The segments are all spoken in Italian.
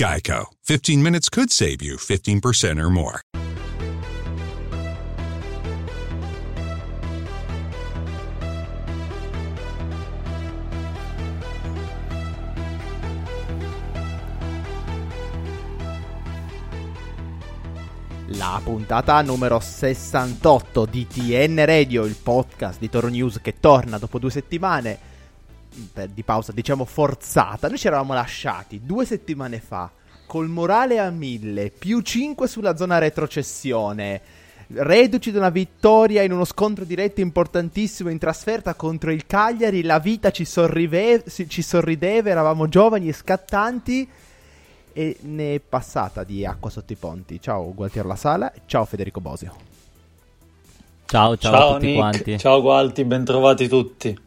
Geico. 15 minutes could save you 15% or more. La puntata numero 68 di TN Radio, il podcast di Toro News che torna dopo due settimane di pausa, diciamo forzata. Noi ci eravamo lasciati due settimane fa col morale a mille, più 5 sulla zona retrocessione, reduci da una vittoria in uno scontro diretto importantissimo in trasferta contro il Cagliari. La vita ci, sorrive- ci sorrideva, eravamo giovani e scattanti. E ne è passata di acqua sotto i ponti. Ciao Gualtier La Sala, ciao Federico Bosio. Ciao, ciao, Ciao, a tutti Nick, quanti. ciao Gualti, bentrovati tutti.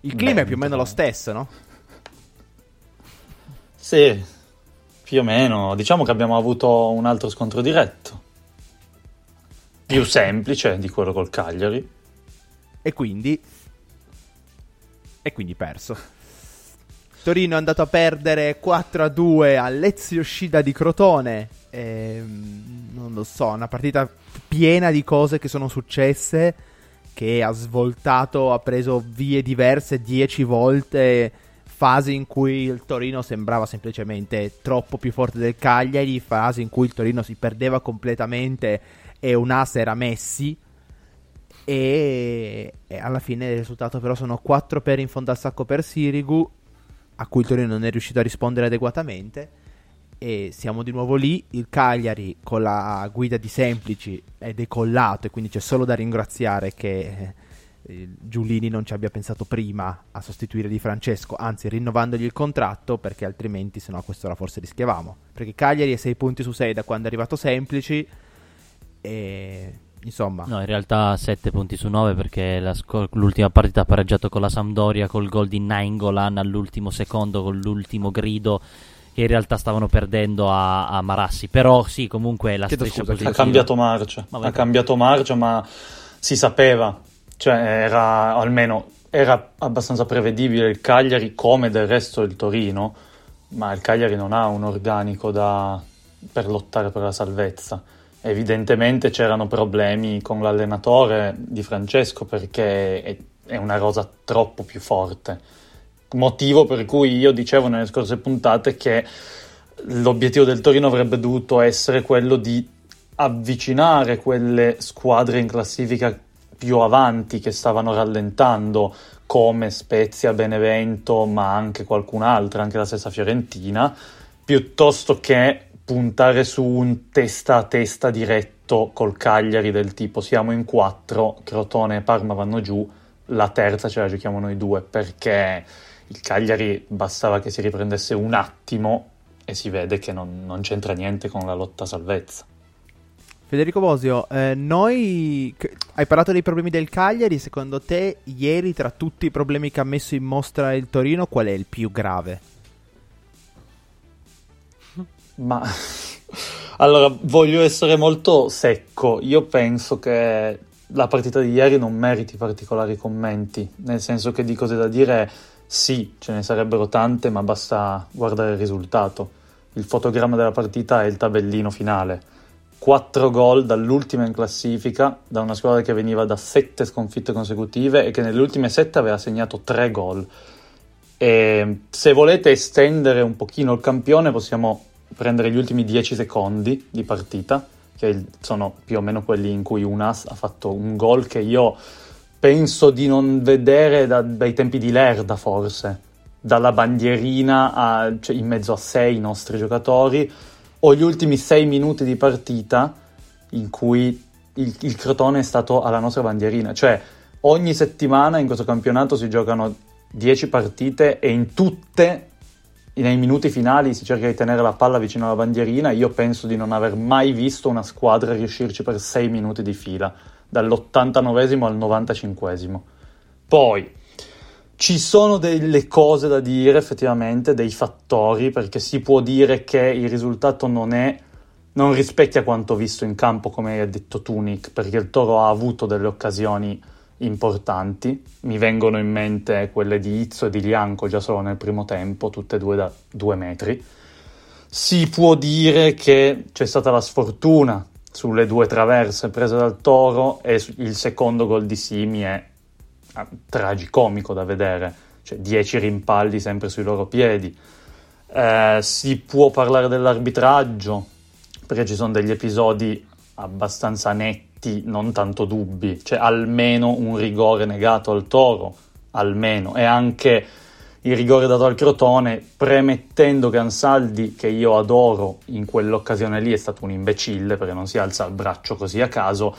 Il clima Beh, è più o meno lo stesso, no? Sì, più o meno. Diciamo che abbiamo avuto un altro scontro diretto. Più semplice di quello col Cagliari. E quindi. E quindi perso. Torino è andato a perdere 4 a 2 all'Ezio Scida di Crotone. Ehm, non lo so, una partita piena di cose che sono successe. Che ha svoltato, ha preso vie diverse 10 volte. Fasi in cui il Torino sembrava semplicemente troppo più forte del Cagliari. Fasi in cui il Torino si perdeva completamente e un asse era Messi. E, e alla fine il risultato però sono 4 per in fondo al sacco per Sirigu a cui il Torino non è riuscito a rispondere adeguatamente e siamo di nuovo lì il Cagliari con la guida di Semplici è decollato e quindi c'è solo da ringraziare che Giulini non ci abbia pensato prima a sostituire Di Francesco anzi rinnovandogli il contratto perché altrimenti se no a quest'ora forse rischiavamo perché Cagliari è 6 punti su 6 da quando è arrivato Semplici e insomma No, in realtà 7 punti su 9 perché la sco- l'ultima partita ha pareggiato con la Sampdoria col gol di Nainggolan all'ultimo secondo con l'ultimo grido che in realtà stavano perdendo a, a Marassi. Però sì, comunque la Chiedo scusa, posizione. Ha cambiato marcia. Ma. Ha cambiato marcia, ma si sapeva. Cioè, era almeno era abbastanza prevedibile il Cagliari, come del resto il Torino. Ma il Cagliari non ha un organico da- per lottare per la salvezza. Evidentemente c'erano problemi con l'allenatore di Francesco perché è, è una rosa troppo più forte. Motivo per cui io dicevo nelle scorse puntate che l'obiettivo del Torino avrebbe dovuto essere quello di avvicinare quelle squadre in classifica più avanti che stavano rallentando come Spezia, Benevento, ma anche qualcun'altra, anche la stessa Fiorentina, piuttosto che puntare su un testa a testa diretto col Cagliari del tipo siamo in quattro, Crotone e Parma vanno giù, la terza ce la giochiamo noi due perché il Cagliari bastava che si riprendesse un attimo e si vede che non, non c'entra niente con la lotta a salvezza. Federico Bosio, eh, noi hai parlato dei problemi del Cagliari, secondo te ieri tra tutti i problemi che ha messo in mostra il Torino qual è il più grave? Ma allora voglio essere molto secco. Io penso che la partita di ieri non meriti particolari commenti, nel senso che di cose da dire sì, ce ne sarebbero tante, ma basta guardare il risultato. Il fotogramma della partita è il tabellino finale. 4 gol dall'ultima in classifica, da una squadra che veniva da 7 sconfitte consecutive e che nelle ultime 7 aveva segnato 3 gol. E se volete estendere un pochino il campione, possiamo prendere gli ultimi 10 secondi di partita, che sono più o meno quelli in cui Unas ha fatto un gol che io penso di non vedere da- dai tempi di Lerda, forse. Dalla bandierina a- cioè, in mezzo a sei nostri giocatori, o gli ultimi 6 minuti di partita in cui il, il Crotone è stato alla nostra bandierina. Cioè, ogni settimana in questo campionato si giocano 10 partite e in tutte nei minuti finali si cerca di tenere la palla vicino alla bandierina, io penso di non aver mai visto una squadra riuscirci per 6 minuti di fila, dall'89 al 95. Poi ci sono delle cose da dire effettivamente, dei fattori, perché si può dire che il risultato non è non rispecchia quanto visto in campo, come hai detto tu Nick, perché il Toro ha avuto delle occasioni importanti. Mi vengono in mente quelle di Izzo e di Lianco già solo nel primo tempo, tutte e due da due metri. Si può dire che c'è stata la sfortuna sulle due traverse prese dal Toro e il secondo gol di Simi è tragicomico da vedere, cioè 10 rimpalli sempre sui loro piedi. Eh, si può parlare dell'arbitraggio perché ci sono degli episodi abbastanza netti netti, non tanto dubbi, cioè almeno un rigore negato al Toro, almeno, e anche il rigore dato al Crotone, premettendo che Ansaldi, che io adoro in quell'occasione lì, è stato un imbecille perché non si alza il braccio così a caso.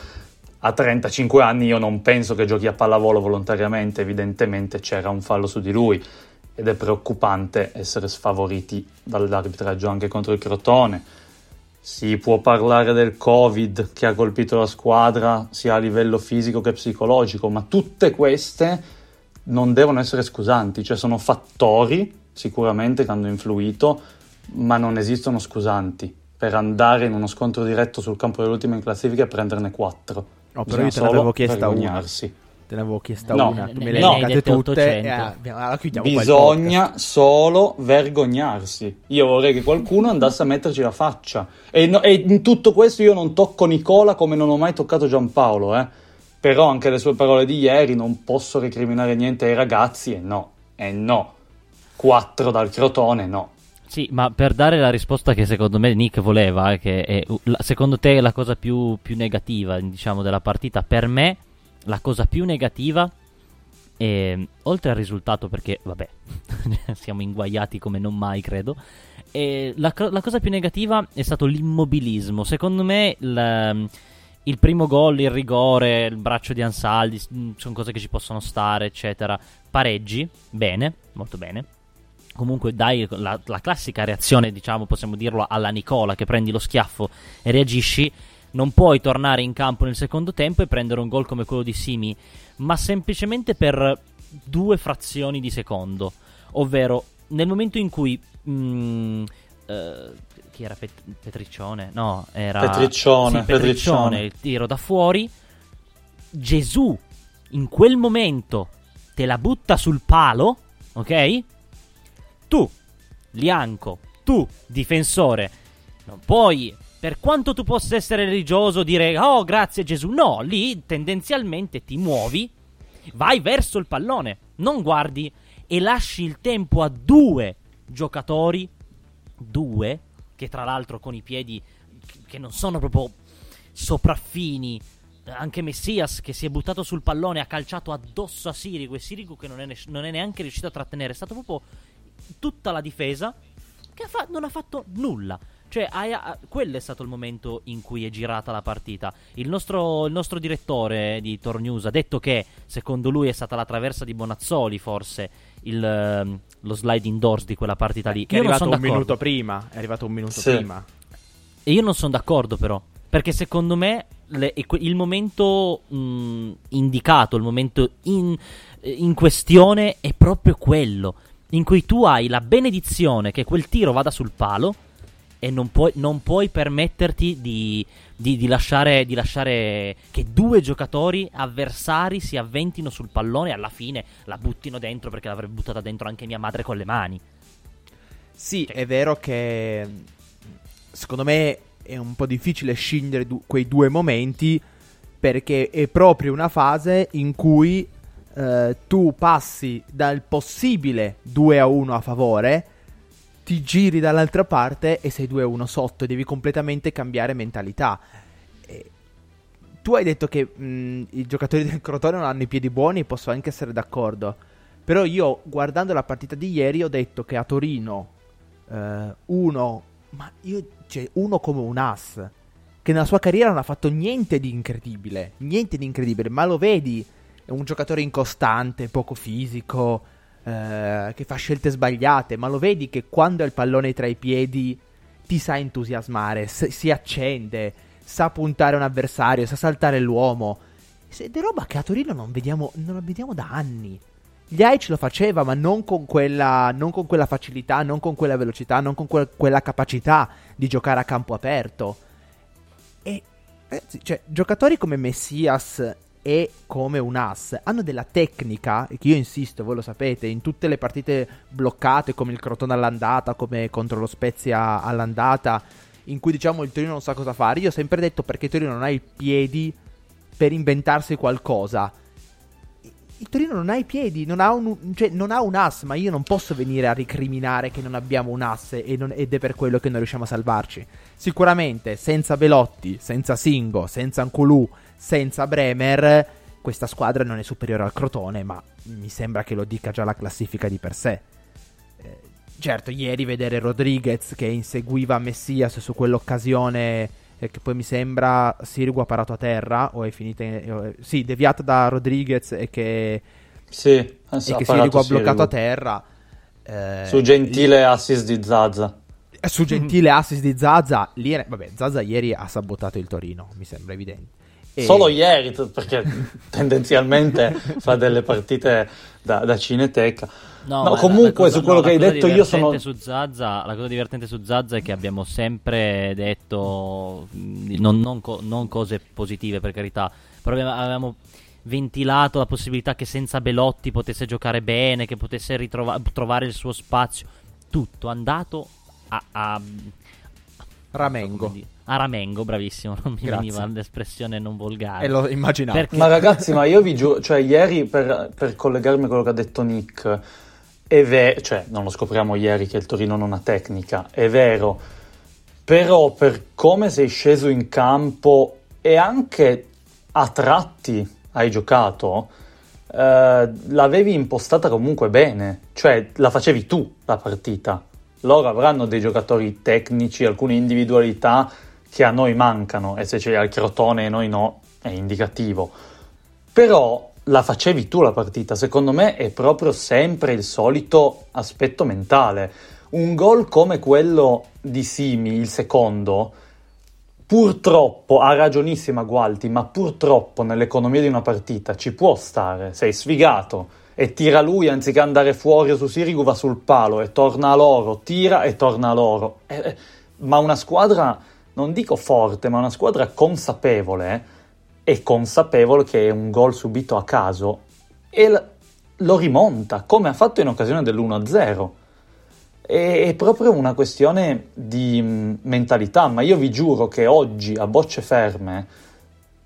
A 35 anni io non penso che giochi a pallavolo volontariamente, evidentemente c'era un fallo su di lui ed è preoccupante essere sfavoriti dall'arbitraggio anche contro il Crotone si può parlare del Covid che ha colpito la squadra sia a livello fisico che psicologico, ma tutte queste non devono essere scusanti, cioè sono fattori sicuramente che hanno influito, ma non esistono scusanti per andare in uno scontro diretto sul campo dell'ultima in classifica e prenderne quattro. No, però io te l'avevo chiesta una. Te ne avevo chiesta no, una, tu me le hai no, tutte e ah, Bisogna solo vergognarsi. Io vorrei che qualcuno andasse a metterci la faccia. E, no, e, in tutto questo io non tocco Nicola come non ho mai toccato Giampaolo, eh. Però anche le sue parole di ieri non posso recriminare niente ai ragazzi e no, e no. Quattro dal Crotone, no. Sì, ma per dare la risposta che secondo me Nick voleva, che è secondo te la cosa più, più negativa, diciamo, della partita, per me la cosa più negativa, è, oltre al risultato, perché vabbè, siamo inguaiati come non mai, credo. La, la, cosa più negativa è stato l'immobilismo. Secondo me, la, il primo gol, il rigore, il braccio di Ansaldi, sono cose che ci possono stare, eccetera. Pareggi, bene, molto bene. Comunque dai la, la classica reazione, diciamo, possiamo dirlo, alla Nicola, che prendi lo schiaffo e reagisci non puoi tornare in campo nel secondo tempo e prendere un gol come quello di Simi, ma semplicemente per due frazioni di secondo. Ovvero, nel momento in cui... Mh, mm, eh, chi era Pet- Petriccione? No, era... Petriccione, sì, Petriccione, il tiro da fuori. Gesù, in quel momento, te la butta sul palo, ok? Tu, Lianco, tu, difensore, non puoi per quanto tu possa essere religioso, dire oh grazie Gesù, no, lì tendenzialmente ti muovi, vai verso il pallone, non guardi e lasci il tempo a due giocatori, due, che tra l'altro con i piedi che non sono proprio sopraffini, anche Messias che si è buttato sul pallone ha calciato addosso a Sirigu e Sirigu che non è, ne- non è neanche riuscito a trattenere, è stato proprio tutta la difesa che fa- non ha fatto nulla. Cioè, hai, quello è stato il momento in cui è girata la partita. Il nostro, il nostro direttore di Tornews ha detto che, secondo lui, è stata la traversa di Bonazzoli, forse, il, ehm, lo slide indoors di quella partita lì. Che io è arrivato un d'accordo. minuto prima. È arrivato un minuto sì. prima. E io non sono d'accordo, però. Perché secondo me le, il momento mh, indicato, il momento in, in questione è proprio quello. In cui tu hai la benedizione che quel tiro vada sul palo e non puoi, non puoi permetterti di, di, di, lasciare, di, lasciare, che due giocatori avversari si avventino sul pallone e alla fine la buttino dentro perché l'avrebbe buttata dentro anche mia madre con le mani. Sì, è vero che secondo me è un po' difficile scindere du- quei due momenti perché è proprio una fase in cui eh, tu passi dal possibile 2 a 1 a favore ti giri dall'altra parte e sei 2-1 sotto e devi completamente cambiare mentalità. E tu hai detto che mh, i giocatori del Crotone non hanno i piedi buoni, posso anche essere d'accordo. Però io, guardando la partita di ieri, ho detto che a Torino eh, uno, ma io, cioè, uno come un as, che nella sua carriera non ha fatto niente di incredibile, niente di incredibile, ma lo vedi, un giocatore incostante, poco fisico, eh, che fa scelte sbagliate, ma lo vedi che quando ha il pallone tra i piedi ti sa entusiasmare, s- si accende, sa puntare un avversario, sa saltare l'uomo. Ed è roba che a Torino non vediamo, non vediamo da anni. Gli Aic lo faceva, ma non con, quella, non con quella facilità, non con quella velocità, non con que- quella capacità di giocare a campo aperto. E ragazzi, cioè, giocatori come Messias e come un as hanno della tecnica, che io insisto, voi lo sapete, in tutte le partite bloccate come il Crotone all'andata, come contro lo Spezia all'andata, in cui diciamo il Torino non sa cosa fare. Io ho sempre detto perché Torino non ha i piedi per inventarsi qualcosa. Il Torino non ha i piedi, non ha un, cioè, non ha un as, ma io non posso venire a ricriminare che non abbiamo un as ed è per quello che non riusciamo a salvarci. Sicuramente senza Belotti, senza Singo, senza Anculù, senza Bremer, questa squadra non è superiore al Crotone, ma mi sembra che lo dica già la classifica di per sé. Eh, certo, ieri vedere Rodriguez che inseguiva Messias su quell'occasione eh, che poi mi sembra Sirigu ha parato a terra o è finita in, eh, sì, deviata da Rodriguez e che, Sì, e che Sirigu ha bloccato a terra. Eh, Su gentile assist di Zaza. su gentile assist di Zaza, lì, vabbè, Zaza ieri ha sabotato il Torino, mi sembra evidente. E... Solo ieri, perché tendenzialmente fa delle partite da, da cineteca. No, No, comunque, cosa- su quello no, che hai detto, io sono- Su Zazza, la cosa divertente su Zazza è che abbiamo sempre detto non, non co- non cose positive, per carità, però abbiamo, avevamo ventilato la possibilità che senza Belotti potesse giocare bene, che potesse ritrova- trovare il suo spazio. Tutto andato a, a Ramengo. a Ramengo, bravissimo. Non mi Grazie. veniva l'espressione non volgare. E lo immaginavo. Perché- Ma ragazzi, ma io vi giuro, cioè ieri per, per collegarmi a quello che ha detto Nick, è vero, cioè non lo scopriamo ieri che il Torino non ha tecnica, è vero, però per come sei sceso in campo e anche a tratti hai giocato, eh, l'avevi impostata comunque bene, cioè la facevi tu la partita. Loro avranno dei giocatori tecnici, alcune individualità che a noi mancano e se ha il Crotone e noi no, è indicativo. Però la facevi tu la partita, secondo me è proprio sempre il solito aspetto mentale. Un gol come quello di Simi, il secondo, purtroppo, ha ragionissima Gualti, ma purtroppo nell'economia di una partita ci può stare, sei sfigato e tira lui anziché andare fuori o su Sirigu va sul palo e torna a loro, tira e torna a loro. Eh, eh, ma una squadra, non dico forte, ma una squadra consapevole è consapevole che è un gol subito a caso e l- lo rimonta, come ha fatto in occasione dell'1-0. È, proprio una questione di mh, mentalità, ma io vi giuro che oggi a bocce ferme,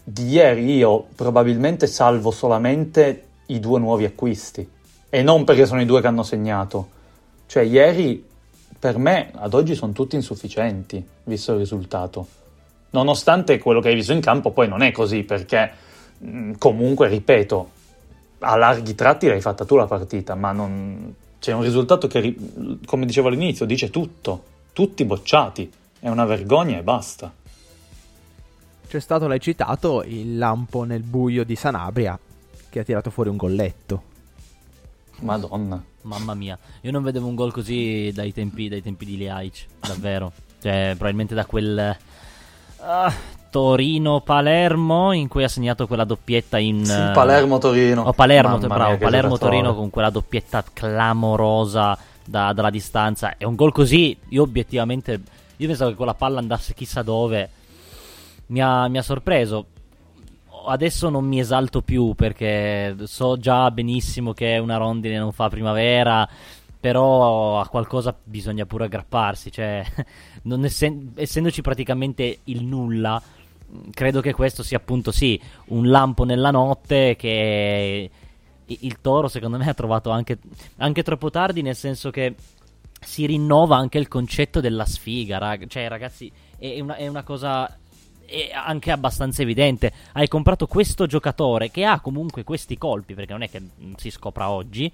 di ieri io probabilmente salvo solamente i due nuovi acquisti e non perché sono i due che hanno segnato. Cioè ieri per me ad oggi sono tutti insufficienti, visto il risultato. Nonostante quello che hai visto in campo poi non è così, perché mh, comunque, ripeto, a larghi tratti l'hai fatta tu la partita, ma non... c'è un risultato che, come dicevo all'inizio, dice tutto. Tutti bocciati. È una vergogna e basta. C'è stato, l'hai citato, il lampo nel buio di Sanabria che ha tirato fuori un golletto. Madonna. Mamma mia, io non vedevo un gol così dai tempi, dai tempi di Liaic, davvero. Cioè, probabilmente da quel ah, Torino-Palermo in cui ha segnato quella doppietta in... Sì, eh, Palermo-Torino. Oh, Palermo, Mamma bravo, Palermo-Torino con quella doppietta clamorosa da- dalla distanza. E un gol così, io obiettivamente, io pensavo che quella palla andasse chissà dove. Mi ha, mi ha sorpreso. Adesso non mi esalto più perché so già benissimo che una rondine non fa primavera. Però a qualcosa bisogna pure aggrapparsi. Cioè, non essen- essendoci praticamente il nulla, credo che questo sia appunto sì un lampo nella notte che il toro secondo me ha trovato anche, anche troppo tardi nel senso che si rinnova anche il concetto della sfiga rag- cioè ragazzi è una, è una cosa è anche abbastanza evidente. Hai comprato questo giocatore che ha comunque questi colpi perché non è che si scopra oggi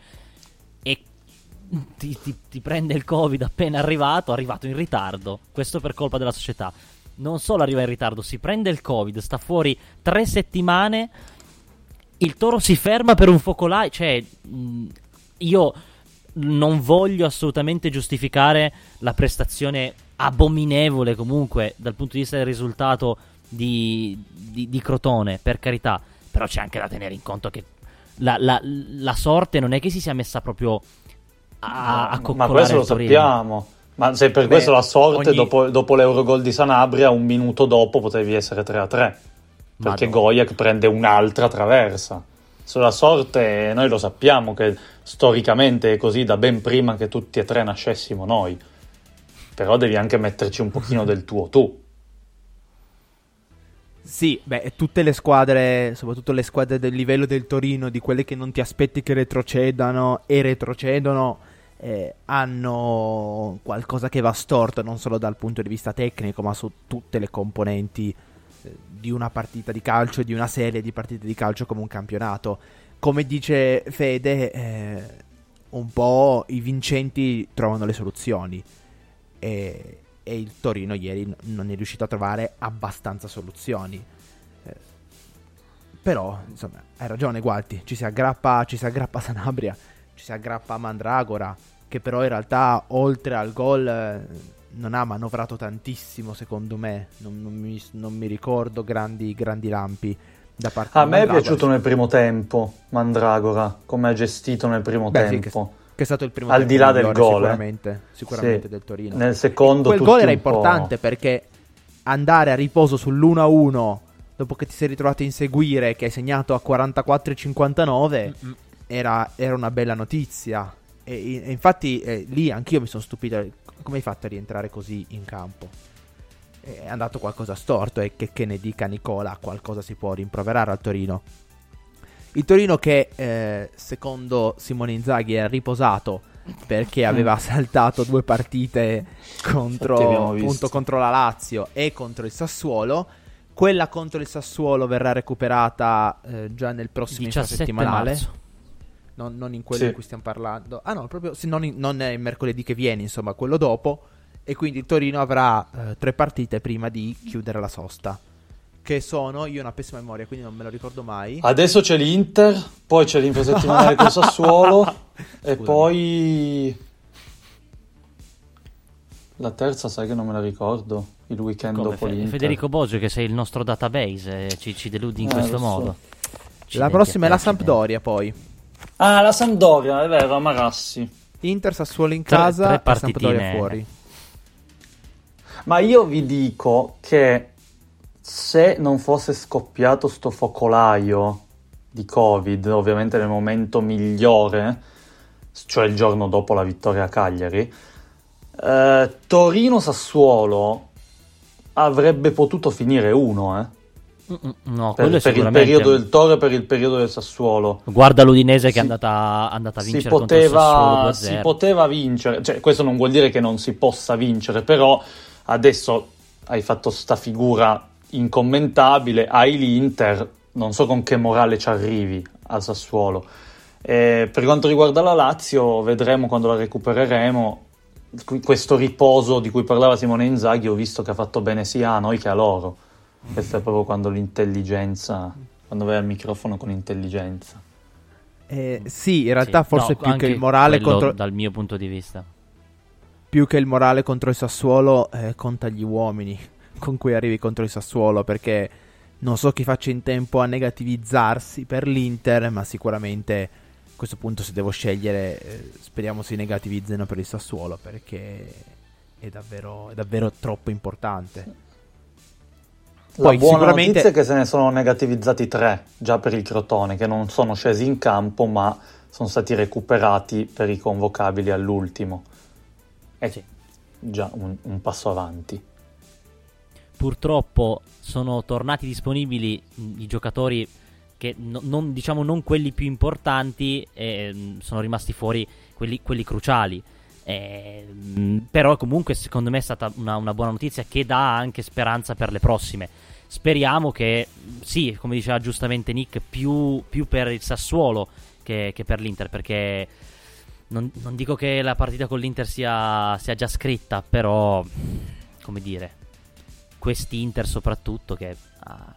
e ti, ti- ti prende il covid appena arrivato arrivato in ritardo. Questo per colpa della società non solo arriva in ritardo, si prende il Covid, sta fuori tre settimane. Il toro si ferma per un focolaio. Cioè, mh, io non voglio assolutamente giustificare la prestazione abominevole comunque dal punto di vista del risultato di, di, di Crotone, per carità, però c'è anche da tenere in conto che la, la, la sorte non è che si sia messa proprio a, a Ma questo lo sappiamo. Ma se per Beh, questo la sorte, ogni... dopo, dopo l'Eurogol di Sanabria, un minuto dopo potevi essere 3 a 3. Perché Goyak prende un'altra traversa. Sulla sorte noi lo sappiamo che storicamente è così da ben prima che tutti e tre nascessimo noi. Però devi anche metterci un pochino del tuo tu. Sì, beh, tutte le squadre, soprattutto le squadre del livello del Torino, di quelle che non ti aspetti che retrocedano e retrocedono, eh, hanno qualcosa che va storto, non solo dal punto di vista tecnico, ma su tutte le componenti eh, di una partita di calcio di una serie di partite di calcio come un campionato. Come dice Fede, eh, un po' i vincenti trovano le soluzioni. E e il Torino ieri non è riuscito a trovare abbastanza soluzioni. Eh, però, insomma, hai ragione Gualti, ci si aggrappa, ci si aggrappa Sanabria, ci si aggrappa a Mandragora, che però in realtà oltre al gol eh, non ha manovrato tantissimo secondo me, non, non, mi, non mi, ricordo grandi, grandi lampi. Da parte a me è piaciuto nel primo tempo Mandragora, come ha gestito nel primo Beh, tempo. Sì, che è stato il primo al di là del gol sicuramente, sicuramente sì. del Torino nel secondo quel gol era importante perché andare a riposo sull'1-1 dopo che ti sei ritrovato a inseguire che hai segnato a 44 59 era, era, una bella notizia. E, e infatti eh, lì anch'io mi sono stupito. Come hai fatto a rientrare così in campo? È andato qualcosa storto e che, che ne dica Nicola qualcosa si può rimproverare al Torino. Il Torino che eh, secondo Simone Inzaghi era riposato perché aveva saltato due partite contro, appunto, contro la Lazio e contro il Sassuolo. Quella contro il Sassuolo verrà recuperata eh, già nel prossimo settimanale. Non, non, in quello sì. in cui stiamo parlando. Ah no, proprio sì, non, in, non, è il mercoledì che viene, insomma, quello dopo. E quindi il Torino avrà eh, tre partite prima di chiudere la sosta che sono, io ho una pessima memoria, quindi non me lo ricordo mai. Adesso c'è l'Inter, poi c'è l'infrasettimanale con Sassuolo e poi la terza sai che non me la ricordo, il weekend Come dopo Fe- l'Inter. Federico Boggio che sei il nostro database, eh, ci, ci, deludi in eh, questo modo. So. La prossima è la Sampdoria poi. Ah, la Sampdoria, è vero, Marassi. Inter, Sassuolo in casa tre, tre Sampdoria fuori. Ma io vi dico che se non fosse scoppiato sto focolaio di Covid, ovviamente nel momento migliore, cioè il giorno dopo la vittoria a Cagliari, eh, Torino-Sassuolo avrebbe potuto finire uno, eh. No, per, per il periodo del Toro e per il periodo del Sassuolo. Guarda l'Udinese si, che è andata, andata a vincere si poteva, si poteva vincere, cioè, questo non vuol dire che non si possa vincere, però adesso hai fatto sta figura incommentabile, hai l'Inter, non so con che morale ci arrivi al Sassuolo. E per quanto riguarda la Lazio, vedremo quando la recupereremo. Questo riposo di cui parlava Simone Inzaghi, ho visto che ha fatto bene sia a noi che a loro. Questo è proprio quando l'intelligenza, quando vai al microfono con intelligenza. Eh, sì, in realtà sì, forse no, più che il morale contro... Dal mio punto di vista. Più che il morale contro il Sassuolo, eh, conta gli uomini con cui arrivi contro il Sassuolo perché non so chi faccia in tempo a negativizzarsi per l'Inter, ma sicuramente a questo punto se devo scegliere eh, speriamo si negativizzino per il Sassuolo perché è davvero, è davvero troppo importante. La Poi, buona sicuramente... notizia è che se ne sono negativizzati tre già per il Crotone, che non sono scesi in campo ma sono stati recuperati per i convocabili all'ultimo. E eh sì, già un, un passo avanti. Purtroppo sono tornati disponibili i giocatori che no, non, diciamo non quelli più importanti eh, sono rimasti fuori quelli, quelli cruciali eh, però comunque secondo me è stata una, una, buona notizia che dà anche speranza per le prossime speriamo che sì come diceva giustamente Nick più, più per il Sassuolo che, che per l'Inter perché non, non, dico che la partita con l'Inter sia, sia già scritta però come dire questi Inter soprattutto che ha,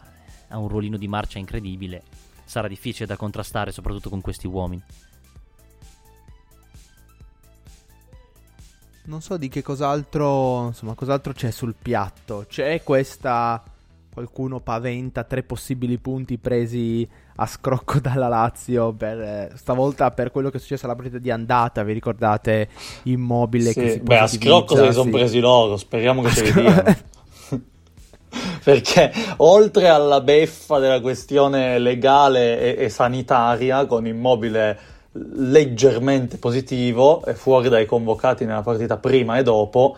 ha un ruolino di marcia incredibile, sarà difficile da contrastare soprattutto con questi uomini. Non so di che cos'altro, insomma, cos'altro c'è sul piatto. C'è questa qualcuno paventa tre possibili punti presi a scrocco dalla Lazio per, eh, stavolta per quello che è successo alla partita di andata vi ricordate Immobile sì, che si beh a scrocco se li sono presi loro speriamo che ce li diano. Perché oltre alla beffa della questione legale e, e sanitaria con Immobile leggermente positivo e fuori dai convocati nella partita prima e dopo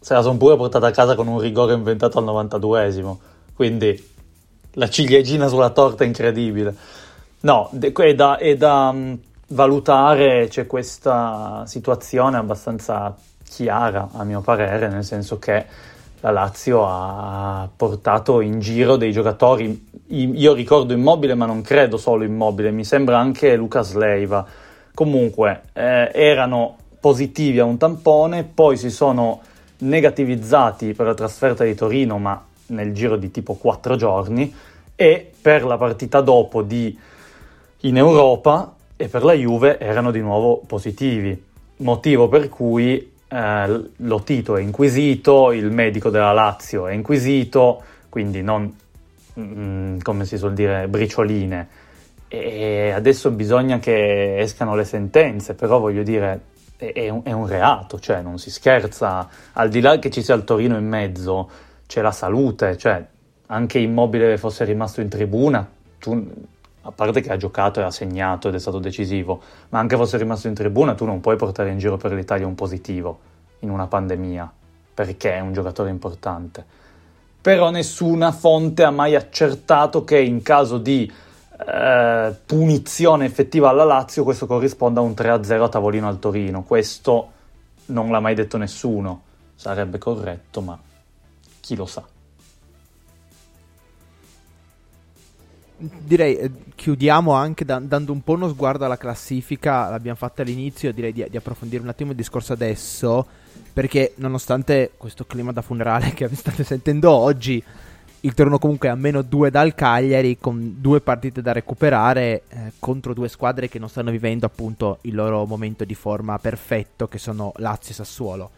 se la sono pure portata a casa con un rigore inventato al 92esimo quindi la ciliegina sulla torta è incredibile. No, è da, è da um, valutare, c'è questa situazione abbastanza chiara, a mio parere, nel senso che la Lazio ha portato in giro dei giocatori, io ricordo Immobile ma non credo solo Immobile, mi sembra anche Lucas Leiva, comunque eh, erano positivi a un tampone, poi si sono negativizzati per la trasferta di Torino ma nel giro di tipo 4 giorni e per la partita dopo di, in Europa e per la Juve erano di nuovo positivi, motivo per cui eh, lo Tito è inquisito, il medico della Lazio è inquisito, quindi non, mm, come si suol dire, bricioline. E adesso bisogna che escano le sentenze, però voglio dire, è è un reato, cioè non si scherza, al di là che ci sia il Torino in mezzo, c'è la salute, cioè anche Immobile fosse rimasto in tribuna, tu, a parte che ha giocato e ha segnato ed è stato decisivo, ma anche fosse rimasto in tribuna, tu non puoi portare in giro per l'Italia un positivo in una pandemia, perché è un giocatore importante. Però nessuna fonte ha mai accertato che in caso di eh, punizione effettiva alla Lazio questo corrisponda a un 3-0 a tavolino al Torino. Questo non l'ha mai detto nessuno, sarebbe corretto, ma chi lo sa. Direi eh, chiudiamo anche da, dando un po' uno sguardo alla classifica, l'abbiamo fatta all'inizio, direi di, di, approfondire un attimo il discorso adesso, perché nonostante questo clima da funerale che state sentendo oggi, il Torino comunque è a meno due dal Cagliari, con due partite da recuperare eh, contro due squadre che non stanno vivendo appunto il loro momento di forma perfetto, che sono Lazio e Sassuolo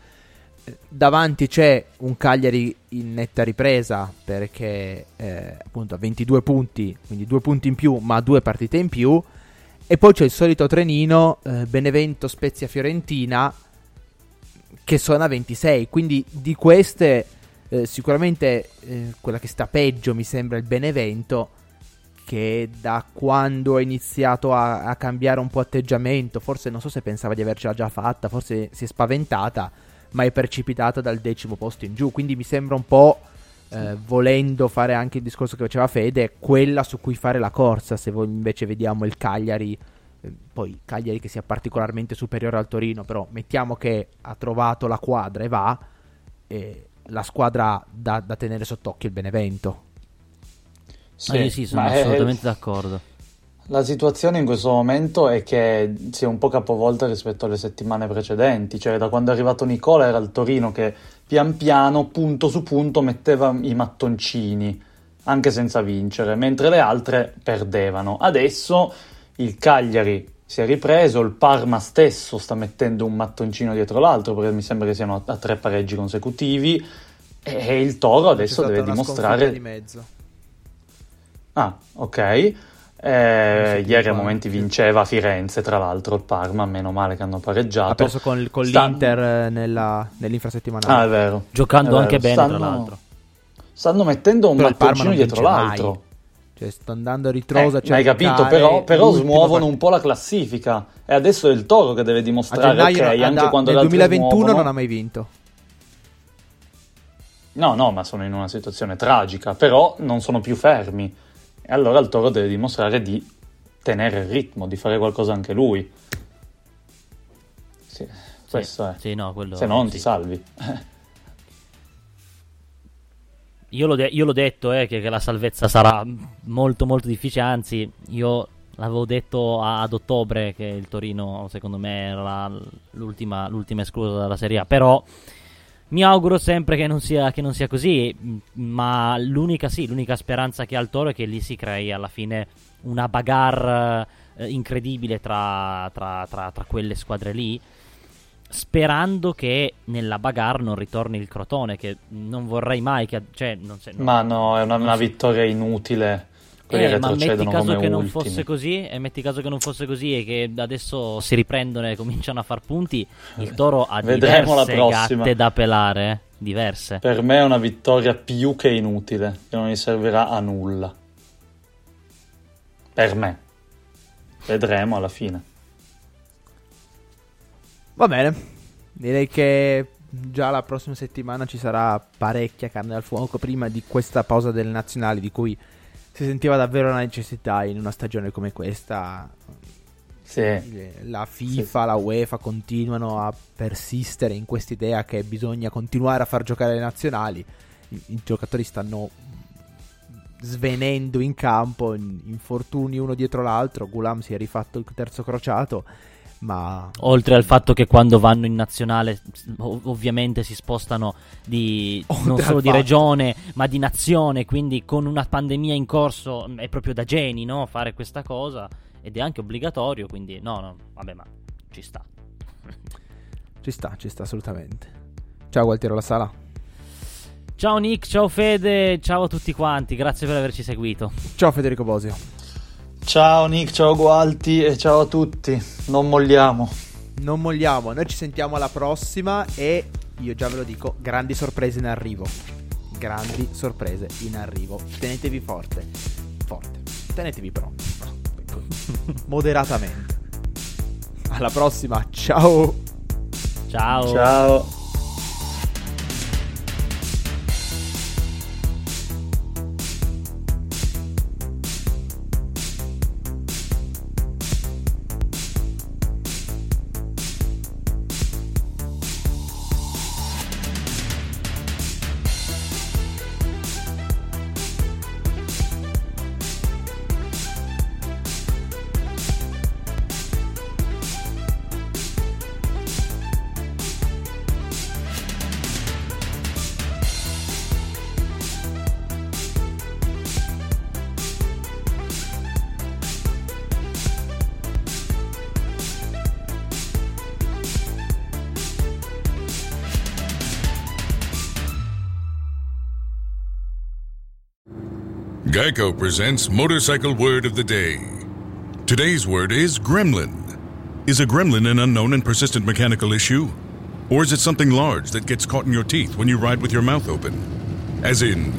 davanti c'è un Cagliari in netta ripresa perché eh, appunto ha 22 punti, quindi due punti in più, ma due partite in più. E poi c'è il solito trenino eh, Benevento Spezia Fiorentina che sono a 26. Quindi di queste eh, sicuramente eh, quella che sta peggio mi sembra il Benevento che da quando ha iniziato a, a cambiare un po' atteggiamento, forse non so se pensava di avercela già fatta, forse si è spaventata ma è precipitata dal decimo posto in giù. Quindi mi sembra un po', eh, volendo fare anche il discorso che faceva Fede, quella su cui fare la corsa. Se voi invece vediamo il Cagliari, eh, poi Cagliari che sia particolarmente superiore al Torino, però mettiamo che ha trovato la quadra e va, e la squadra da, da tenere sott'occhio il Benevento. Sì, ah, sì sono assolutamente è... d'accordo. La situazione in questo momento è che si è un po' capovolta rispetto alle settimane precedenti, cioè da quando è arrivato Nicola era il Torino che pian piano, punto su punto, metteva i mattoncini, anche senza vincere, mentre le altre perdevano. Adesso il Cagliari si è ripreso, il Parma stesso sta mettendo un mattoncino dietro l'altro, perché mi sembra che siano a, tre pareggi consecutivi, e il Toro adesso deve dimostrare... Di mezzo. Ah, ok. Eh, ieri a momenti vinceva a Firenze, tra l'altro, il Parma, meno male che hanno pareggiato. Ha perso con, con Stan... l'Inter eh, nella, nell'infrasettimanale. Ah, è vero. Giocando è anche vero. bene, stanno, tra l'altro. Stanno mettendo un mattoncino dietro l'altro. Mai. Cioè, sta andando a ritroso. Eh, hai capito, però, però smuovono un po' la classifica. E adesso è il Toro che deve dimostrare, ok, anche and- quando nel 2021 smuovono... non ha mai vinto. No, no, ma sono in una situazione tragica, però non sono più fermi. E allora il Toro deve dimostrare di tenere il ritmo, di fare qualcosa anche lui. Sì, questo è. Sì, no, quello, Se no non sì. ti salvi. io, l'ho de- io l'ho, detto eh, che, che, la salvezza sarà molto molto difficile, anzi io l'avevo detto a- ad ottobre che il Torino secondo me era l'ultima, l'ultima esclusa dalla Serie A, però mi auguro sempre che non, sia, che non sia così, ma l'unica, sì, l'unica speranza che ha il Toro è che lì si crei alla fine una bagarre eh, incredibile tra, tra, tra, tra, quelle squadre lì. sperando che nella bagarre non ritorni il Crotone, che non vorrei mai che... Cioè, non se, no, Ma no, è una, una vittoria inutile. Quelli eh, ma metti caso come che non fosse così, e metti caso che non fosse così e che adesso si riprendono e cominciano a far punti, il Toro ha Vedremo la diverse prossima. gatte da pelare, eh? diverse. Per me è una vittoria più che inutile, che non gli servirà a nulla. Per me. Vedremo alla fine. Va bene, direi che già la prossima settimana ci sarà parecchia carne al fuoco prima di questa pausa delle nazionali di cui si sentiva davvero la necessità in una stagione come questa. Sì. La FIFA, la UEFA continuano a persistere in quest'idea che bisogna continuare a far giocare le nazionali. I, i giocatori stanno svenendo in campo, in- infortuni uno dietro l'altro. Gulam si è rifatto il terzo crociato, ma Oltre al fatto che quando vanno in nazionale ov- ovviamente si spostano di, non solo di fatto. regione ma di nazione, quindi con una pandemia in corso mh, è proprio da geni no? fare questa cosa ed è anche obbligatorio, quindi no, no, vabbè ma ci sta. ci sta, ci sta assolutamente. Ciao Gualtiero La Sala. Ciao Nick, ciao Fede, ciao a tutti quanti, grazie per averci seguito. Ciao Federico Bosio. Ciao Nick, ciao Gualti e ciao a tutti. Non molliamo. Non molliamo, noi ci sentiamo alla prossima e io già ve lo dico, grandi sorprese in arrivo. Grandi sorprese in arrivo. Tenetevi forte. Forte. Tenetevi pronti. Moderatamente. Alla prossima, ciao. Ciao. Ciao. Geico presents Motorcycle Word of the Day. Today's word is gremlin. Is a gremlin an unknown and persistent mechanical issue? Or is it something large that gets caught in your teeth when you ride with your mouth open? As in,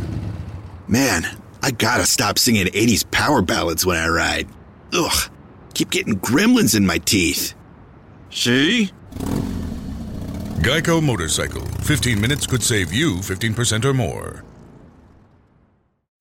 Man, I gotta stop singing 80s power ballads when I ride. Ugh, keep getting gremlins in my teeth. See? Geico Motorcycle. 15 minutes could save you 15% or more.